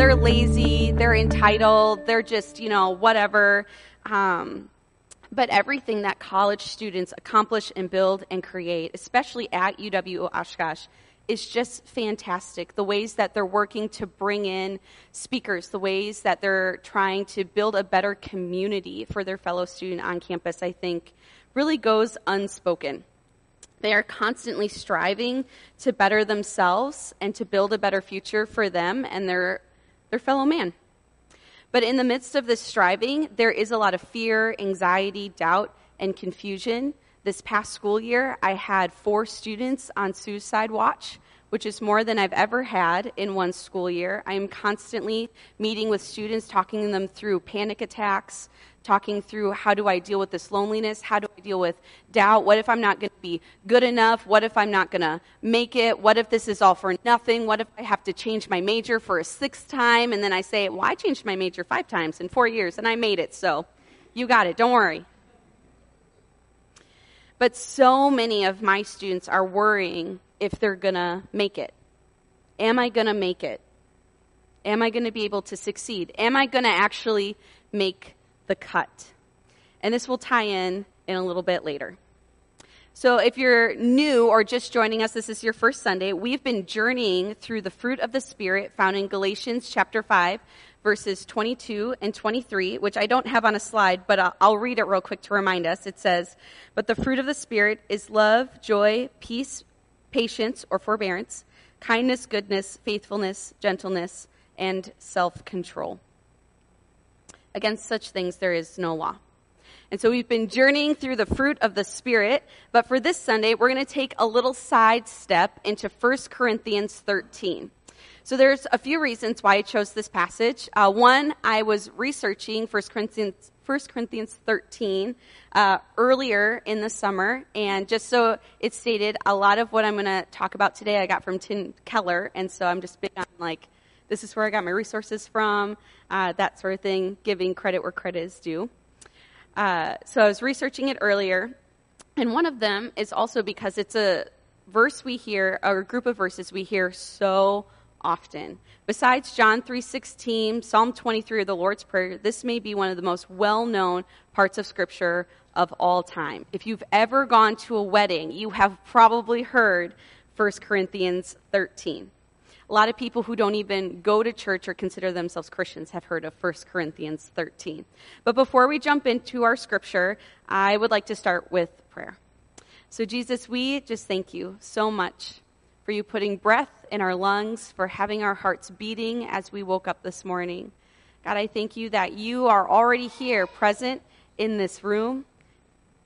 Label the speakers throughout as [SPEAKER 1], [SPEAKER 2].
[SPEAKER 1] they're lazy, they're entitled, they're just, you know, whatever. Um, but everything that college students accomplish and build and create, especially at UW Oshkosh, is just fantastic. The ways that they're working to bring in speakers, the ways that they're trying to build a better community for their fellow student on campus, I think really goes unspoken. They are constantly striving to better themselves and to build a better future for them and their, their fellow man. But in the midst of this striving, there is a lot of fear, anxiety, doubt, and confusion. This past school year, I had four students on suicide watch, which is more than I've ever had in one school year. I am constantly meeting with students, talking them through panic attacks, talking through how do I deal with this loneliness? How do I deal with doubt? What if I'm not going to be good enough? What if I'm not going to make it? What if this is all for nothing? What if I have to change my major for a sixth time? And then I say, well, I changed my major five times in four years and I made it. So you got it. Don't worry. But so many of my students are worrying if they're going to make it. Am I going to make it? Am I going to be able to succeed? Am I going to actually make the cut? And this will tie in in a little bit later. So, if you're new or just joining us, this is your first Sunday. We've been journeying through the fruit of the Spirit found in Galatians chapter 5, verses 22 and 23, which I don't have on a slide, but I'll, read it real quick to remind us. It says, But the fruit of the Spirit is love, joy, peace, patience, or forbearance, kindness, goodness, faithfulness, gentleness, and self control. Against such things there is no law. And so we've been journeying through the fruit of the Spirit, but for this Sunday, we're going to take a little side step into 1 Corinthians 13. So there's a few reasons why I chose this passage. Uh, one, I was researching 1 Corinthians, 1 Corinthians 13 uh, earlier in the summer, and just so it's stated, a lot of what I'm going to talk about today I got from Tim Keller, and so I'm just big on like, this is where I got my resources from, uh, that sort of thing, giving credit where credit is due. Uh, so I was researching it earlier, and one of them is also because it's a verse we hear, or a group of verses we hear so often. Besides John 3:16, Psalm 23 or the Lord's Prayer, this may be one of the most well-known parts of scripture of all time. If you've ever gone to a wedding, you have probably heard 1 Corinthians 13. A lot of people who don't even go to church or consider themselves Christians have heard of 1 Corinthians 13. But before we jump into our scripture, I would like to start with prayer. So, Jesus, we just thank you so much for you putting breath in our lungs, for having our hearts beating as we woke up this morning. God, I thank you that you are already here, present in this room.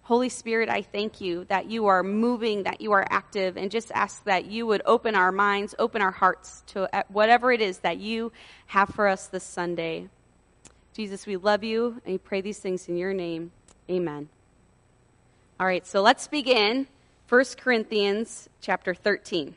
[SPEAKER 1] Holy Spirit, I thank you that you are moving, that you are active, and just ask that you would open our minds, open our hearts to uh, whatever it is that you have for us this Sunday. Jesus, we love you, and we pray these things in your name. Amen. All right, so let's begin 1 Corinthians chapter 13.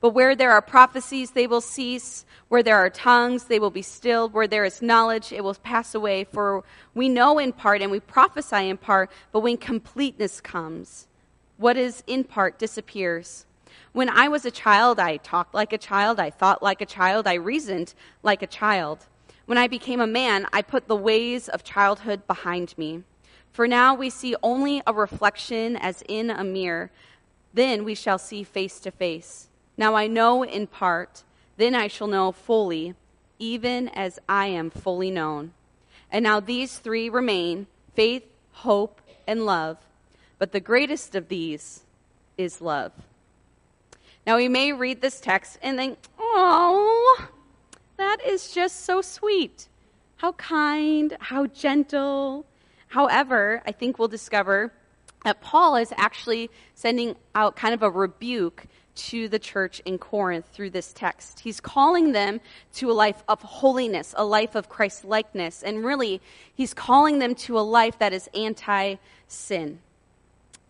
[SPEAKER 1] But where there are prophecies, they will cease. Where there are tongues, they will be stilled. Where there is knowledge, it will pass away. For we know in part and we prophesy in part, but when completeness comes, what is in part disappears. When I was a child, I talked like a child, I thought like a child, I reasoned like a child. When I became a man, I put the ways of childhood behind me. For now we see only a reflection as in a mirror. Then we shall see face to face. Now I know in part, then I shall know fully, even as I am fully known. And now these three remain faith, hope, and love, but the greatest of these is love. Now, we may read this text and think, oh, that is just so sweet. How kind, how gentle. However, I think we'll discover that Paul is actually sending out kind of a rebuke to the church in Corinth through this text. He's calling them to a life of holiness, a life of Christ likeness, and really, he's calling them to a life that is anti sin.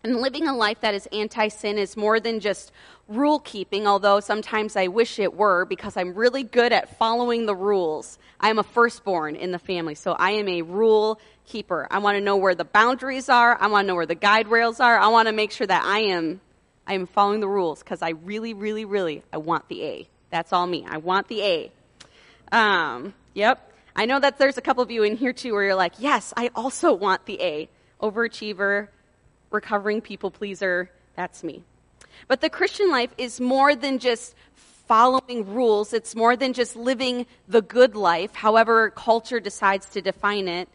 [SPEAKER 1] And living a life that is anti sin is more than just rule keeping, although sometimes I wish it were because I'm really good at following the rules. I am a firstborn in the family, so I am a rule keeper. I want to know where the boundaries are. I want to know where the guide rails are. I want to make sure that I am I am following the rules because I really, really, really I want the A. That's all me. I want the A. Um, yep. I know that there's a couple of you in here too where you're like, yes, I also want the A. Overachiever, recovering people pleaser, that's me. But the Christian life is more than just following rules. It's more than just living the good life, however culture decides to define it.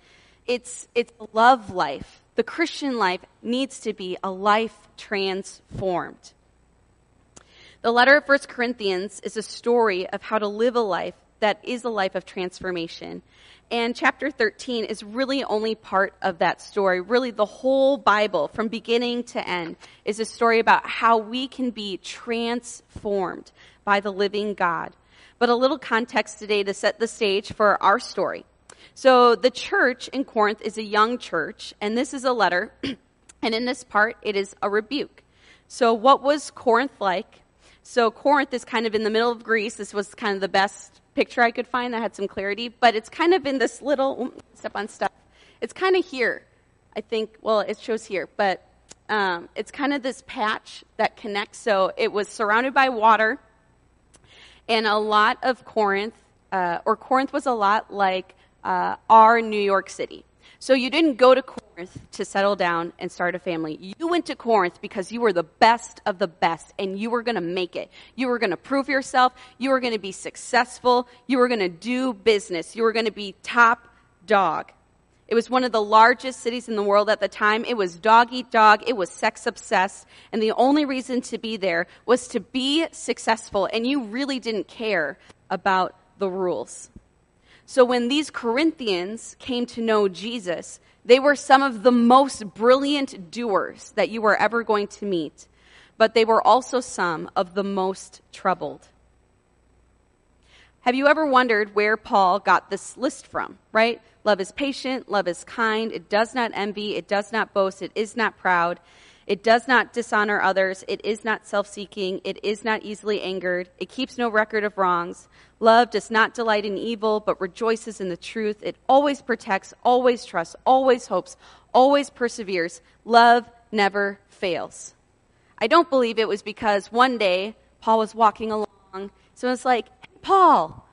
[SPEAKER 1] It's, it's love life. The Christian life needs to be a life transformed. The letter of 1 Corinthians is a story of how to live a life that is a life of transformation. And chapter 13 is really only part of that story. Really, the whole Bible, from beginning to end, is a story about how we can be transformed by the living God. But a little context today to set the stage for our story. So, the church in Corinth is a young church, and this is a letter, and in this part, it is a rebuke. So, what was Corinth like? So, Corinth is kind of in the middle of Greece. This was kind of the best picture I could find that had some clarity, but it's kind of in this little step on stuff. It's kind of here. I think, well, it shows here, but um, it's kind of this patch that connects. So it was surrounded by water, and a lot of Corinth, uh, or Corinth was a lot like uh, our New York City. So you didn't go to Corinth to settle down and start a family. You went to Corinth because you were the best of the best and you were going to make it. You were going to prove yourself. You were going to be successful. You were going to do business. You were going to be top dog. It was one of the largest cities in the world at the time. It was dog eat dog. It was sex obsessed. And the only reason to be there was to be successful. And you really didn't care about the rules. So when these Corinthians came to know Jesus, they were some of the most brilliant doers that you were ever going to meet, but they were also some of the most troubled. Have you ever wondered where Paul got this list from, right? Love is patient, love is kind, it does not envy, it does not boast, it is not proud. It does not dishonor others. It is not self seeking. It is not easily angered. It keeps no record of wrongs. Love does not delight in evil, but rejoices in the truth. It always protects, always trusts, always hopes, always perseveres. Love never fails. I don't believe it was because one day Paul was walking along. So it's like, Paul,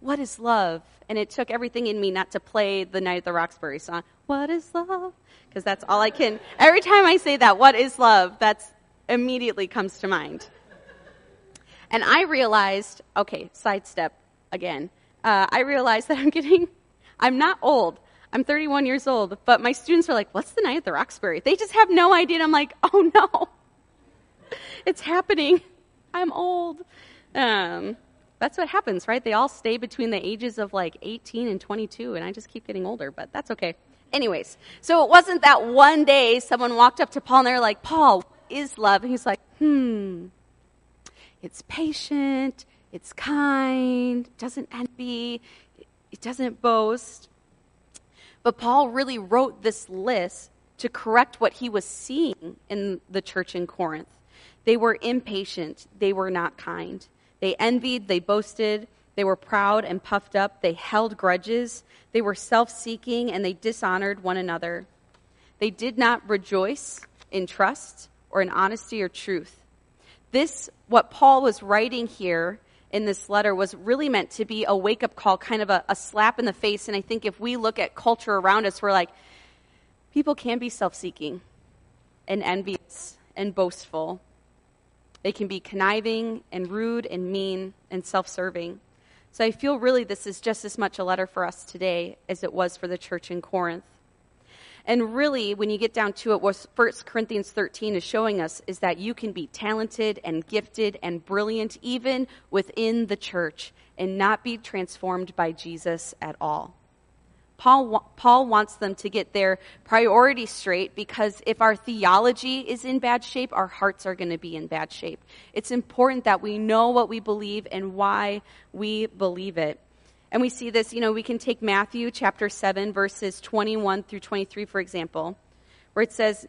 [SPEAKER 1] what is love? And it took everything in me not to play the Night at the Roxbury song. What is love? Because that's all I can. Every time I say that, what is love? That's immediately comes to mind. And I realized, okay, sidestep again. Uh, I realized that I'm getting, I'm not old. I'm 31 years old, but my students are like, what's the night at the Roxbury? They just have no idea. And I'm like, oh no, it's happening. I'm old. Um, that's what happens, right? They all stay between the ages of like 18 and 22, and I just keep getting older, but that's okay. Anyways, so it wasn't that one day someone walked up to Paul and they're like, Paul, what is love? And he's like, hmm, it's patient, it's kind, doesn't envy, it doesn't boast. But Paul really wrote this list to correct what he was seeing in the church in Corinth. They were impatient, they were not kind. They envied, they boasted, they were proud and puffed up, they held grudges, they were self seeking, and they dishonored one another. They did not rejoice in trust or in honesty or truth. This, what Paul was writing here in this letter, was really meant to be a wake up call, kind of a, a slap in the face. And I think if we look at culture around us, we're like, people can be self seeking and envious and boastful. They can be conniving and rude and mean and self serving. So I feel really this is just as much a letter for us today as it was for the church in Corinth. And really, when you get down to it, what 1 Corinthians 13 is showing us is that you can be talented and gifted and brilliant even within the church and not be transformed by Jesus at all. Paul, Paul wants them to get their priorities straight because if our theology is in bad shape, our hearts are going to be in bad shape. It's important that we know what we believe and why we believe it. And we see this, you know, we can take Matthew chapter 7, verses 21 through 23, for example, where it says,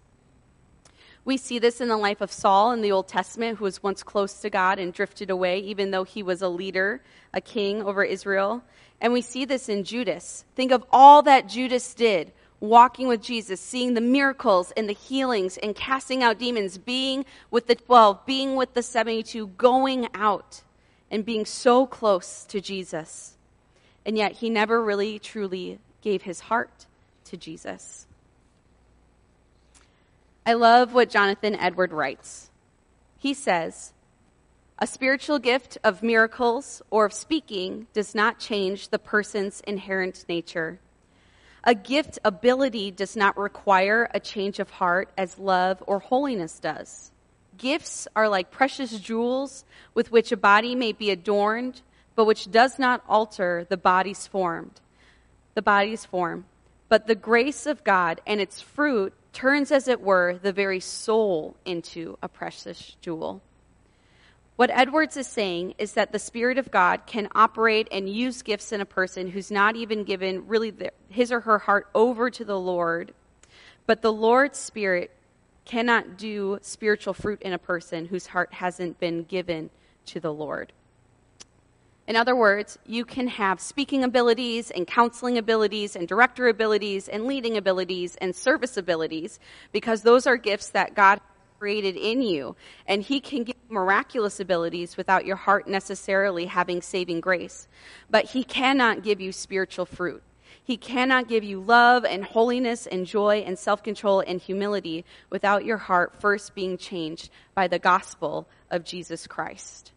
[SPEAKER 1] We see this in the life of Saul in the Old Testament, who was once close to God and drifted away, even though he was a leader, a king over Israel. And we see this in Judas. Think of all that Judas did walking with Jesus, seeing the miracles and the healings and casting out demons, being with the 12, being with the 72, going out and being so close to Jesus. And yet he never really truly gave his heart to Jesus. I love what Jonathan Edward writes. He says, A spiritual gift of miracles or of speaking does not change the person's inherent nature. A gift ability does not require a change of heart as love or holiness does. Gifts are like precious jewels with which a body may be adorned, but which does not alter the body's form. The body's form. But the grace of God and its fruit turns, as it were, the very soul into a precious jewel. What Edwards is saying is that the Spirit of God can operate and use gifts in a person who's not even given really the, his or her heart over to the Lord. But the Lord's Spirit cannot do spiritual fruit in a person whose heart hasn't been given to the Lord. In other words, you can have speaking abilities and counseling abilities and director abilities and leading abilities and service abilities because those are gifts that God created in you. And He can give miraculous abilities without your heart necessarily having saving grace. But He cannot give you spiritual fruit. He cannot give you love and holiness and joy and self control and humility without your heart first being changed by the gospel of Jesus Christ.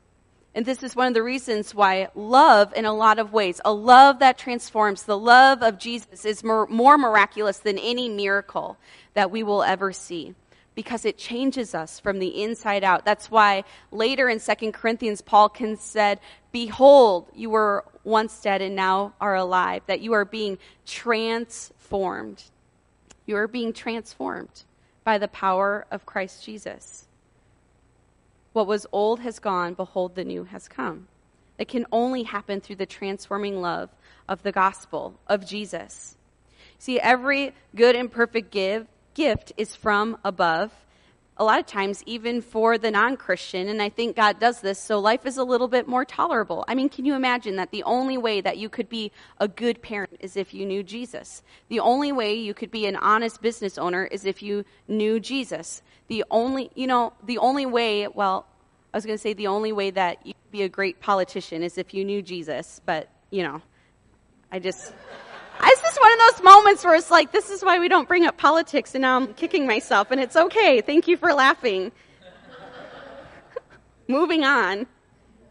[SPEAKER 1] And this is one of the reasons why love, in a lot of ways, a love that transforms, the love of Jesus is more, more, miraculous than any miracle that we will ever see because it changes us from the inside out. That's why later in 2 Corinthians, Paul can said, Behold, you were once dead and now are alive, that you are being transformed. You are being transformed by the power of Christ Jesus. What was old has gone, behold, the new has come. It can only happen through the transforming love of the gospel of Jesus. See, every good and perfect give, gift is from above. A lot of times, even for the non Christian, and I think God does this so life is a little bit more tolerable. I mean, can you imagine that the only way that you could be a good parent is if you knew Jesus? The only way you could be an honest business owner is if you knew Jesus the only, you know, the only way, well, I was going to say the only way that you could be a great politician is if you knew Jesus, but, you know, I just, just one of those moments where it's like, this is why we don't bring up politics, and now I'm kicking myself, and it's okay. Thank you for laughing. Moving on.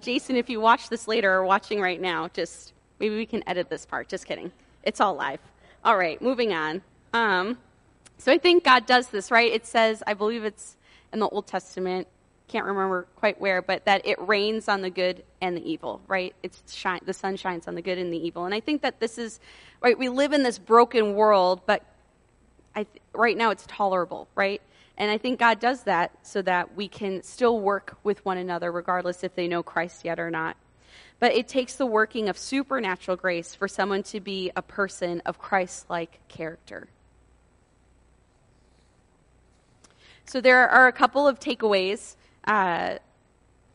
[SPEAKER 1] Jason, if you watch this later or watching right now, just maybe we can edit this part. Just kidding. It's all live. All right, moving on. Um, so I think God does this, right? It says, I believe it's in the Old Testament, can't remember quite where, but that it rains on the good and the evil, right? It's shine, the sun shines on the good and the evil. And I think that this is, right, we live in this broken world, but I, right now it's tolerable, right? And I think God does that so that we can still work with one another, regardless if they know Christ yet or not. But it takes the working of supernatural grace for someone to be a person of Christ like character. So there are a couple of takeaways. Uh,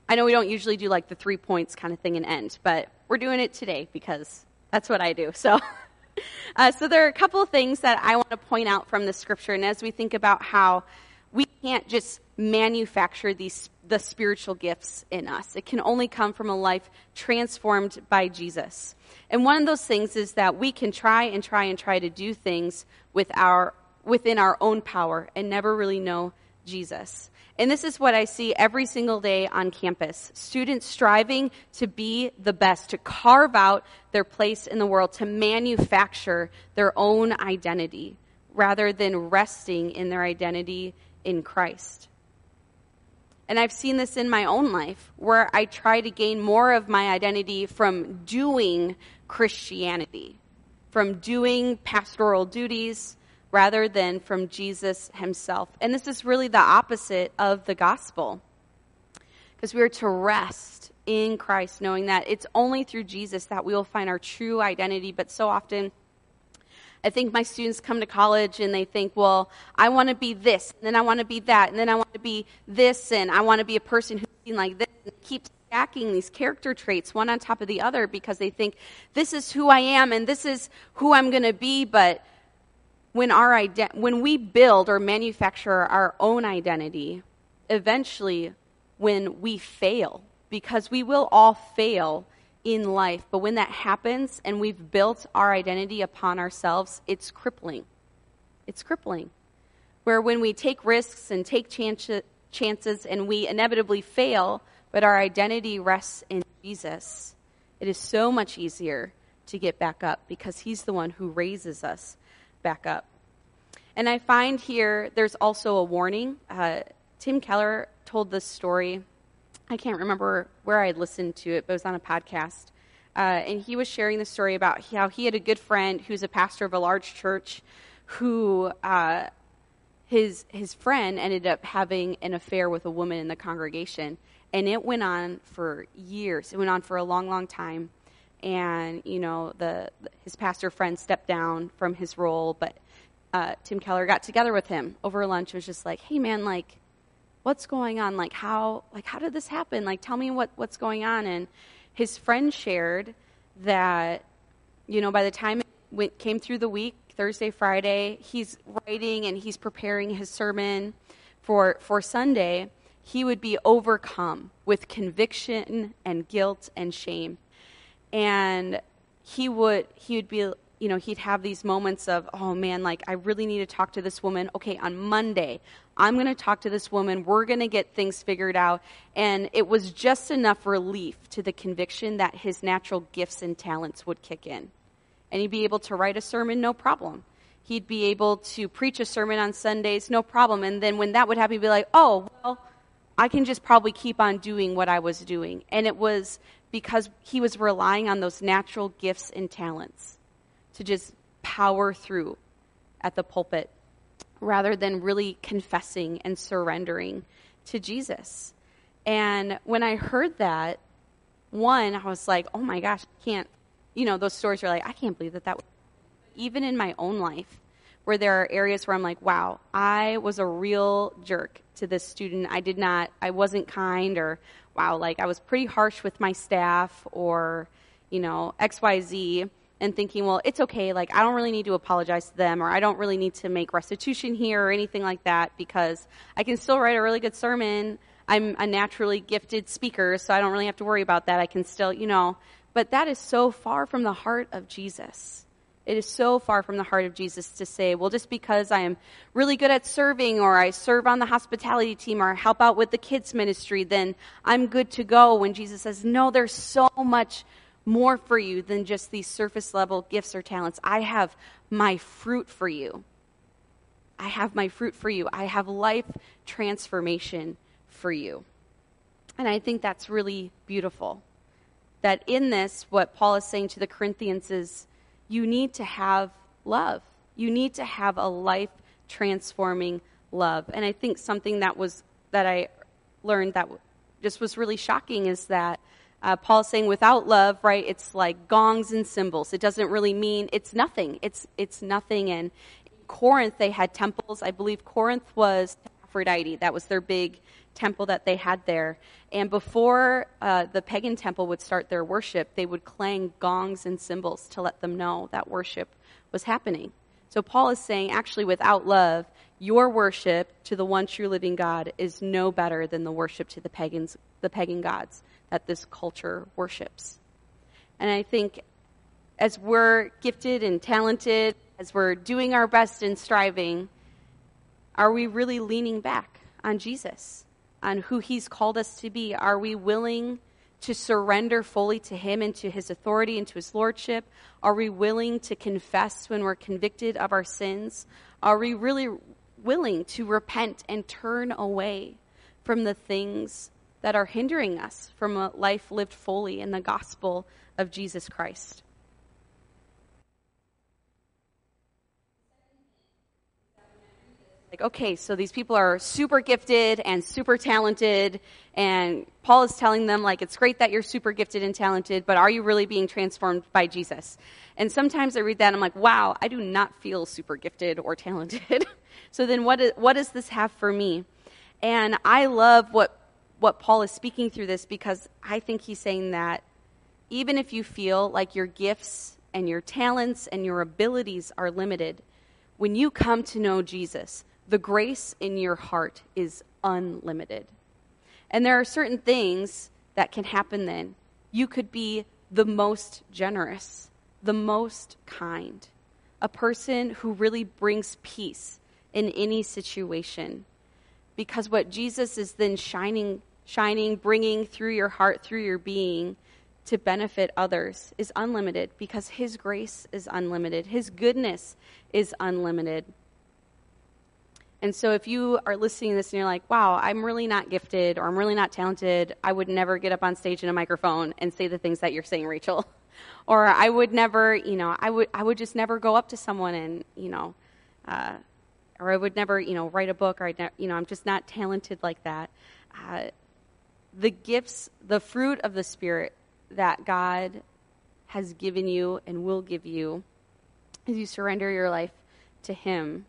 [SPEAKER 1] I know we don't usually do like the three points kind of thing and end, but we're doing it today because that's what I do. So, uh, so there are a couple of things that I want to point out from the scripture, and as we think about how we can't just manufacture these the spiritual gifts in us. It can only come from a life transformed by Jesus. And one of those things is that we can try and try and try to do things with our within our own power and never really know Jesus. And this is what I see every single day on campus. Students striving to be the best, to carve out their place in the world, to manufacture their own identity rather than resting in their identity in Christ. And I've seen this in my own life where I try to gain more of my identity from doing Christianity, from doing pastoral duties, rather than from Jesus himself. And this is really the opposite of the gospel. Because we are to rest in Christ, knowing that it's only through Jesus that we will find our true identity. But so often, I think my students come to college and they think, well, I want to be this, and then I want to be that, and then I want to be this, and I want to be a person who's seen like this, and keep stacking these character traits one on top of the other because they think this is who I am and this is who I'm going to be, but when, our ident- when we build or manufacture our own identity, eventually when we fail, because we will all fail in life, but when that happens and we've built our identity upon ourselves, it's crippling. It's crippling. Where when we take risks and take chances and we inevitably fail, but our identity rests in Jesus, it is so much easier to get back up because He's the one who raises us back up. And I find here there's also a warning. Uh, Tim Keller told this story. I can't remember where I listened to it, but it was on a podcast. Uh, and he was sharing the story about how he had a good friend who's a pastor of a large church who uh, his his friend ended up having an affair with a woman in the congregation and it went on for years it went on for a long long time and you know the his pastor friend stepped down from his role, but uh, Tim Keller got together with him over lunch. Was just like, hey man, like, what's going on? Like how like how did this happen? Like tell me what what's going on. And his friend shared that you know by the time it went, came through the week, Thursday, Friday, he's writing and he's preparing his sermon for for Sunday. He would be overcome with conviction and guilt and shame and he would he would be you know he'd have these moments of oh man like i really need to talk to this woman. Okay on monday i'm going to talk to this woman. We're going to get things figured out. And it was just enough relief to the conviction that his natural gifts and talents would kick in. And he'd be able to write a sermon no problem. He'd be able to preach a sermon on sundays no problem. And then when that would happen he'd be like oh well i can just probably keep on doing what i was doing and it was because he was relying on those natural gifts and talents to just power through at the pulpit rather than really confessing and surrendering to Jesus. And when I heard that, one, I was like, oh my gosh, I can't, you know, those stories are like, I can't believe that that, even in my own life, where there are areas where I'm like, wow, I was a real jerk to this student. I did not, I wasn't kind or wow, like I was pretty harsh with my staff or, you know, XYZ and thinking, well, it's okay. Like, I don't really need to apologize to them or I don't really need to make restitution here or anything like that because I can still write a really good sermon. I'm a naturally gifted speaker, so I don't really have to worry about that. I can still, you know, but that is so far from the heart of Jesus. It is so far from the heart of Jesus to say, well, just because I am really good at serving or I serve on the hospitality team or help out with the kids ministry, then I'm good to go. When Jesus says, no, there's so much more for you than just these surface level gifts or talents. I have my fruit for you. I have my fruit for you. I have life transformation for you. And I think that's really beautiful. That in this, what Paul is saying to the Corinthians is, you need to have love. You need to have a life transforming love. And I think something that was that I learned that just was really shocking is that uh, Paul's saying without love, right? It's like gongs and cymbals. It doesn't really mean it's nothing. It's it's nothing. And in Corinth, they had temples. I believe Corinth was Aphrodite. That was their big temple that they had there. And before uh, the pagan temple would start their worship, they would clang gongs and cymbals to let them know that worship was happening. So Paul is saying, actually, without love, your worship to the one true living God is no better than the worship to the pagans, the pagan gods that this culture worships. And I think as we're gifted and talented, as we're doing our best and striving, are we really leaning back on Jesus, on who he's called us to be? Are we willing to surrender fully to him and to his authority and to his lordship? Are we willing to confess when we're convicted of our sins? Are we really willing to repent and turn away from the things that are hindering us from a life lived fully in the gospel of Jesus Christ? Like, okay, so these people are super gifted and super talented, and Paul is telling them, like, it's great that you're super gifted and talented, but are you really being transformed by Jesus? And sometimes I read that and I'm like, wow, I do not feel super gifted or talented. so then what, is, what does this have for me? And I love what, what Paul is speaking through this because I think he's saying that even if you feel like your gifts and your talents and your abilities are limited, when you come to know Jesus, the grace in your heart is unlimited. And there are certain things that can happen then. You could be the most generous, the most kind, a person who really brings peace in any situation. Because what Jesus is then shining, shining, bringing through your heart, through your being, to benefit others is unlimited because His grace is unlimited. His goodness is unlimited. And so if you are listening to this and you're like, wow, I'm really not gifted or I'm really not talented, I would never get up on stage in a microphone and say the things that you're saying, Rachel. or I would never, you know, I would, I would just never go up to someone and, you know, uh, or I would never, you know, write a book or, I'd ne- you know, I'm just not talented like that. Uh, the gifts, the fruit of the Spirit that God has given you and will give you as you surrender your life to Him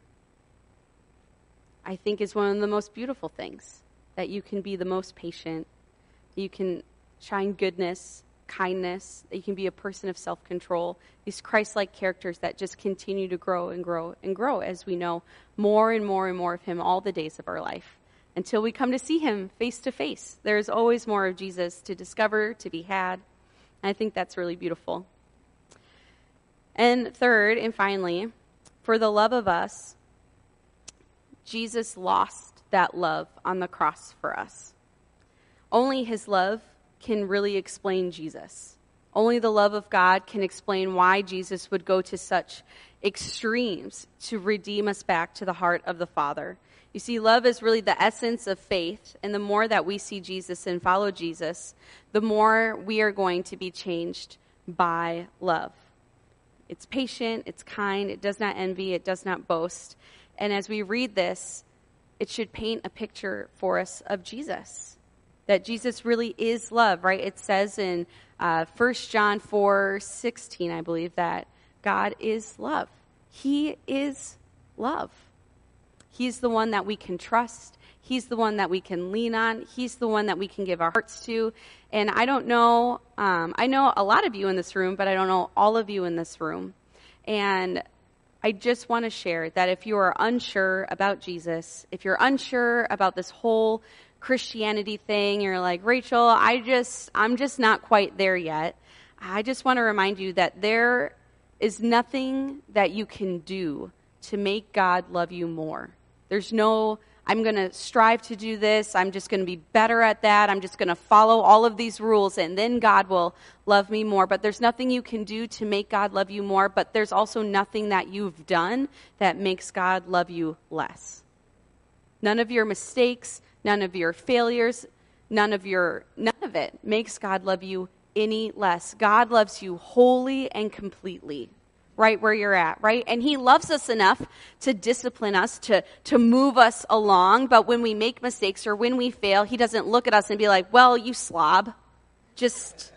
[SPEAKER 1] I think is one of the most beautiful things that you can be the most patient, you can shine goodness, kindness, that you can be a person of self control. These Christ like characters that just continue to grow and grow and grow as we know more and more and more of Him all the days of our life until we come to see Him face to face. There's always more of Jesus to discover, to be had. And I think that's really beautiful. And third and finally, for the love of us, Jesus lost that love on the cross for us. Only his love can really explain Jesus. Only the love of God can explain why Jesus would go to such extremes to redeem us back to the heart of the Father. You see, love is really the essence of faith, and the more that we see Jesus and follow Jesus, the more we are going to be changed by love. It's patient, it's kind, it does not envy, it does not boast. And as we read this, it should paint a picture for us of Jesus. That Jesus really is love, right? It says in uh, 1 John 4 16, I believe, that God is love. He is love. He's the one that we can trust. He's the one that we can lean on. He's the one that we can give our hearts to. And I don't know, um, I know a lot of you in this room, but I don't know all of you in this room. And I just want to share that if you are unsure about Jesus, if you're unsure about this whole Christianity thing, you're like, Rachel, I just, I'm just not quite there yet. I just want to remind you that there is nothing that you can do to make God love you more. There's no I'm going to strive to do this. I'm just going to be better at that. I'm just going to follow all of these rules and then God will love me more. But there's nothing you can do to make God love you more, but there's also nothing that you've done that makes God love you less. None of your mistakes, none of your failures, none of your none of it makes God love you any less. God loves you wholly and completely right where you're at, right? And he loves us enough to discipline us, to, to move us along. But when we make mistakes or when we fail, he doesn't look at us and be like, well, you slob. Just,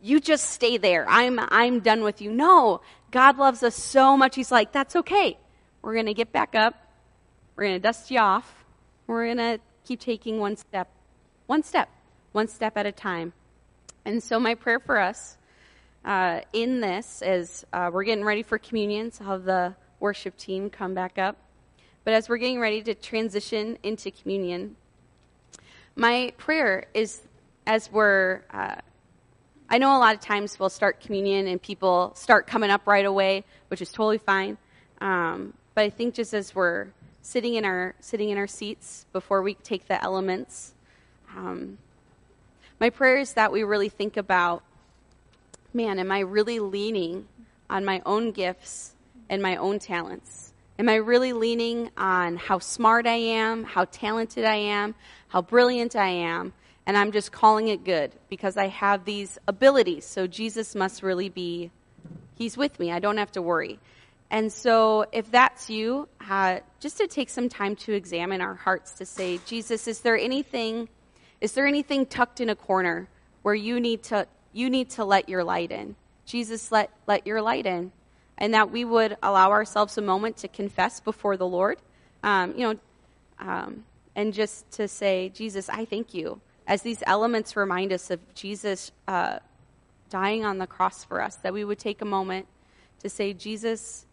[SPEAKER 1] you just stay there. I'm, I'm done with you. No, God loves us so much. He's like, that's okay. We're going to get back up. We're going to dust you off. We're going to keep taking one step, one step, one step at a time. And so my prayer for us uh, in this as uh, we're getting ready for communion, so have the worship team come back up. but as we're getting ready to transition into communion, my prayer is as we're, uh, I know a lot of times we'll start communion and people start coming up right away, which is totally fine. Um, but I think just as we're sitting in our sitting in our seats before we take the elements, um, my prayer is that we really think about, man, am I really leaning on my own gifts and my own talents? Am I really leaning on how smart I am, how talented I am, how brilliant I am, and I'm just calling it good because I have these abilities. So Jesus must really be, He's with me. I don't have to worry. And so, if that's you, uh, just to take some time to examine our hearts to say, Jesus, is there anything, is there anything tucked in a corner where you need to, you need to let your light in? Jesus, let let your light in, and that we would allow ourselves a moment to confess before the Lord. Um, you know, um, and just to say, Jesus, I thank you. As these elements remind us of Jesus uh, dying on the cross for us, that we would take a moment to say, Jesus,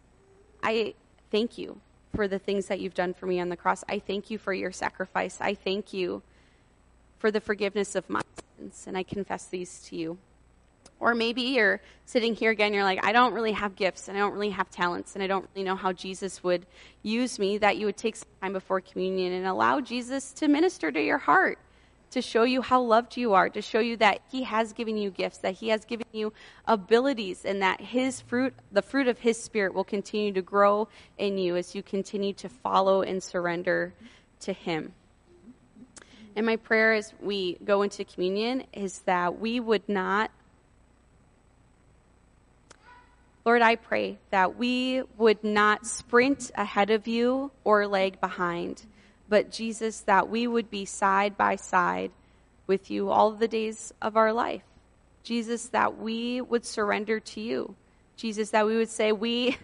[SPEAKER 1] I thank you for the things that you've done for me on the cross. I thank you for your sacrifice. I thank you for the forgiveness of my sins, and I confess these to you. Or maybe you're sitting here again, you're like, I don't really have gifts and I don't really have talents and I don't really know how Jesus would use me. That you would take some time before communion and allow Jesus to minister to your heart, to show you how loved you are, to show you that He has given you gifts, that He has given you abilities, and that His fruit, the fruit of His Spirit, will continue to grow in you as you continue to follow and surrender to Him. And my prayer as we go into communion is that we would not Lord, I pray that we would not sprint ahead of you or lag behind, but Jesus, that we would be side by side with you all the days of our life. Jesus, that we would surrender to you. Jesus, that we would say, we,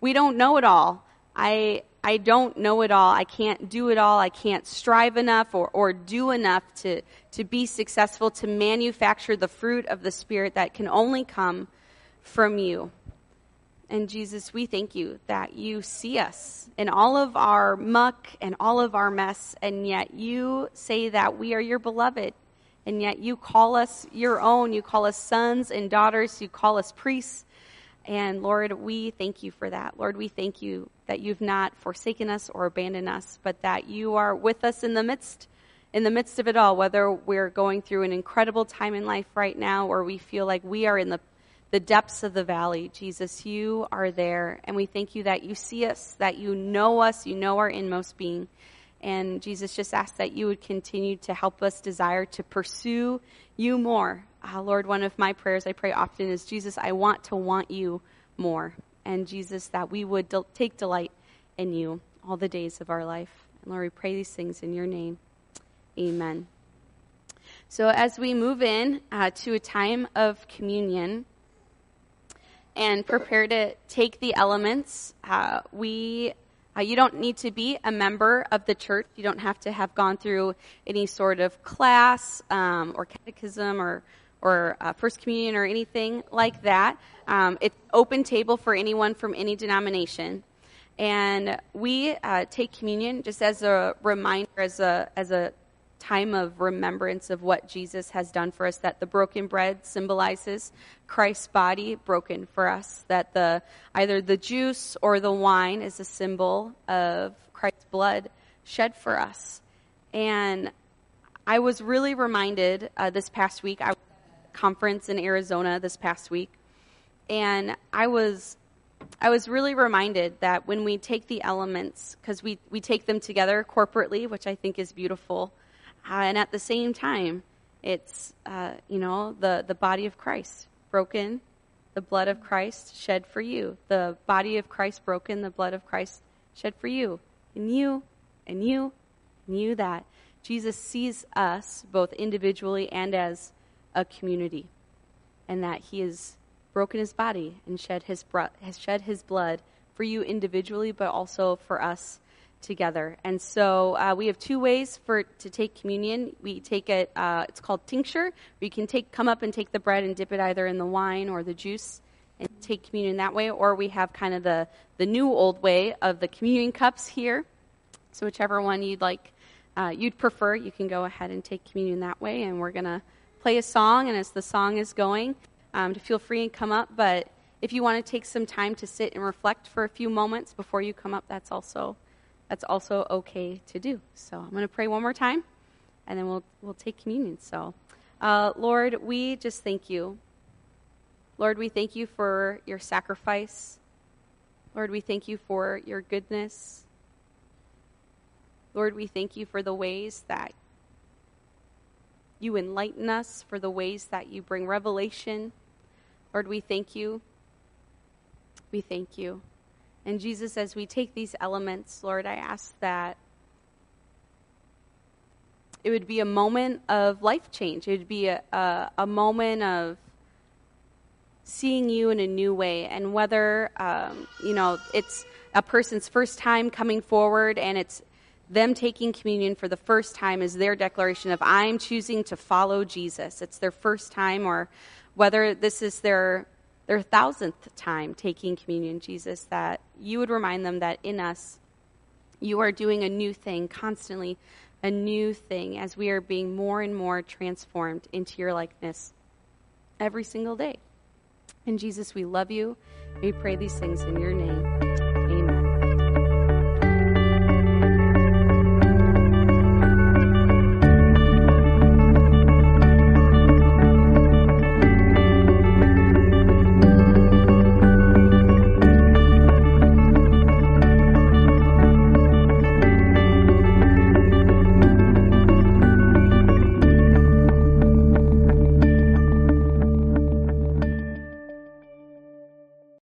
[SPEAKER 1] we don't know it all. I, I don't know it all. I can't do it all. I can't strive enough or, or do enough to, to be successful, to manufacture the fruit of the Spirit that can only come from you. And Jesus, we thank you that you see us in all of our muck and all of our mess, and yet you say that we are your beloved. And yet you call us your own. You call us sons and daughters. You call us priests. And Lord, we thank you for that. Lord, we thank you that you've not forsaken us or abandoned us, but that you are with us in the midst in the midst of it all, whether we're going through an incredible time in life right now or we feel like we are in the the depths of the valley. Jesus, you are there. And we thank you that you see us, that you know us, you know our inmost being. And Jesus, just ask that you would continue to help us desire to pursue you more. Uh, Lord, one of my prayers I pray often is, Jesus, I want to want you more. And Jesus, that we would del- take delight in you all the days of our life. And Lord, we pray these things in your name. Amen. So as we move in uh, to a time of communion, and prepare to take the elements. Uh, we, uh, you don't need to be a member of the church. You don't have to have gone through any sort of class um, or catechism or or uh, First Communion or anything like that. Um, it's open table for anyone from any denomination. And we uh, take communion just as a reminder, as a as a time of remembrance of what Jesus has done for us, that the broken bread symbolizes Christ's body broken for us, that the either the juice or the wine is a symbol of Christ's blood shed for us. And I was really reminded uh, this past week, I was at a conference in Arizona this past week, and I was I was really reminded that when we take the elements, because we, we take them together corporately, which I think is beautiful, uh, and at the same time, it's, uh, you know, the, the body of Christ broken, the blood of Christ shed for you. The body of Christ broken, the blood of Christ shed for you. And you, and you, and you that Jesus sees us both individually and as a community. And that he has broken his body and shed his, bro- has shed his blood for you individually, but also for us together. And so uh, we have two ways for to take communion. We take it; uh, it's called intinction. We can take come up and take the bread and dip it either in the wine or the juice and take communion that way. Or we have kind of the the new old way of the communion cups here. So, whichever one you'd like, uh, you'd prefer, you can go ahead and take communion that way. And we're to play a song, and as the song is going, um, to feel free and come up. But if you want to take some time to sit and reflect for a few moments before you come up, that's also that's also okay to do. So I'm going to pray one more time, and then we'll we'll take communion. So, uh, Lord, we just thank you. Lord, we thank you for your sacrifice. Lord, we thank you for your goodness. Lord, we thank you for the ways that you enlighten us, for the ways that you bring revelation. Lord, we thank you. We thank you. And Jesus, as we take these elements, Lord, I ask that it would be a moment of life change. It would be a, a, a moment of seeing you in a new way. And whether, um, you know, it's a person's first time coming forward and it's them taking communion for the first time is their declaration of, I'm choosing to follow Jesus. It's their first time, or whether this is their, their thousandth time taking communion, Jesus, that you would remind them that in us, you are doing a new thing constantly, a new thing as we are being more and more transformed into your likeness every single day. And Jesus, we love you. We pray these things in your name.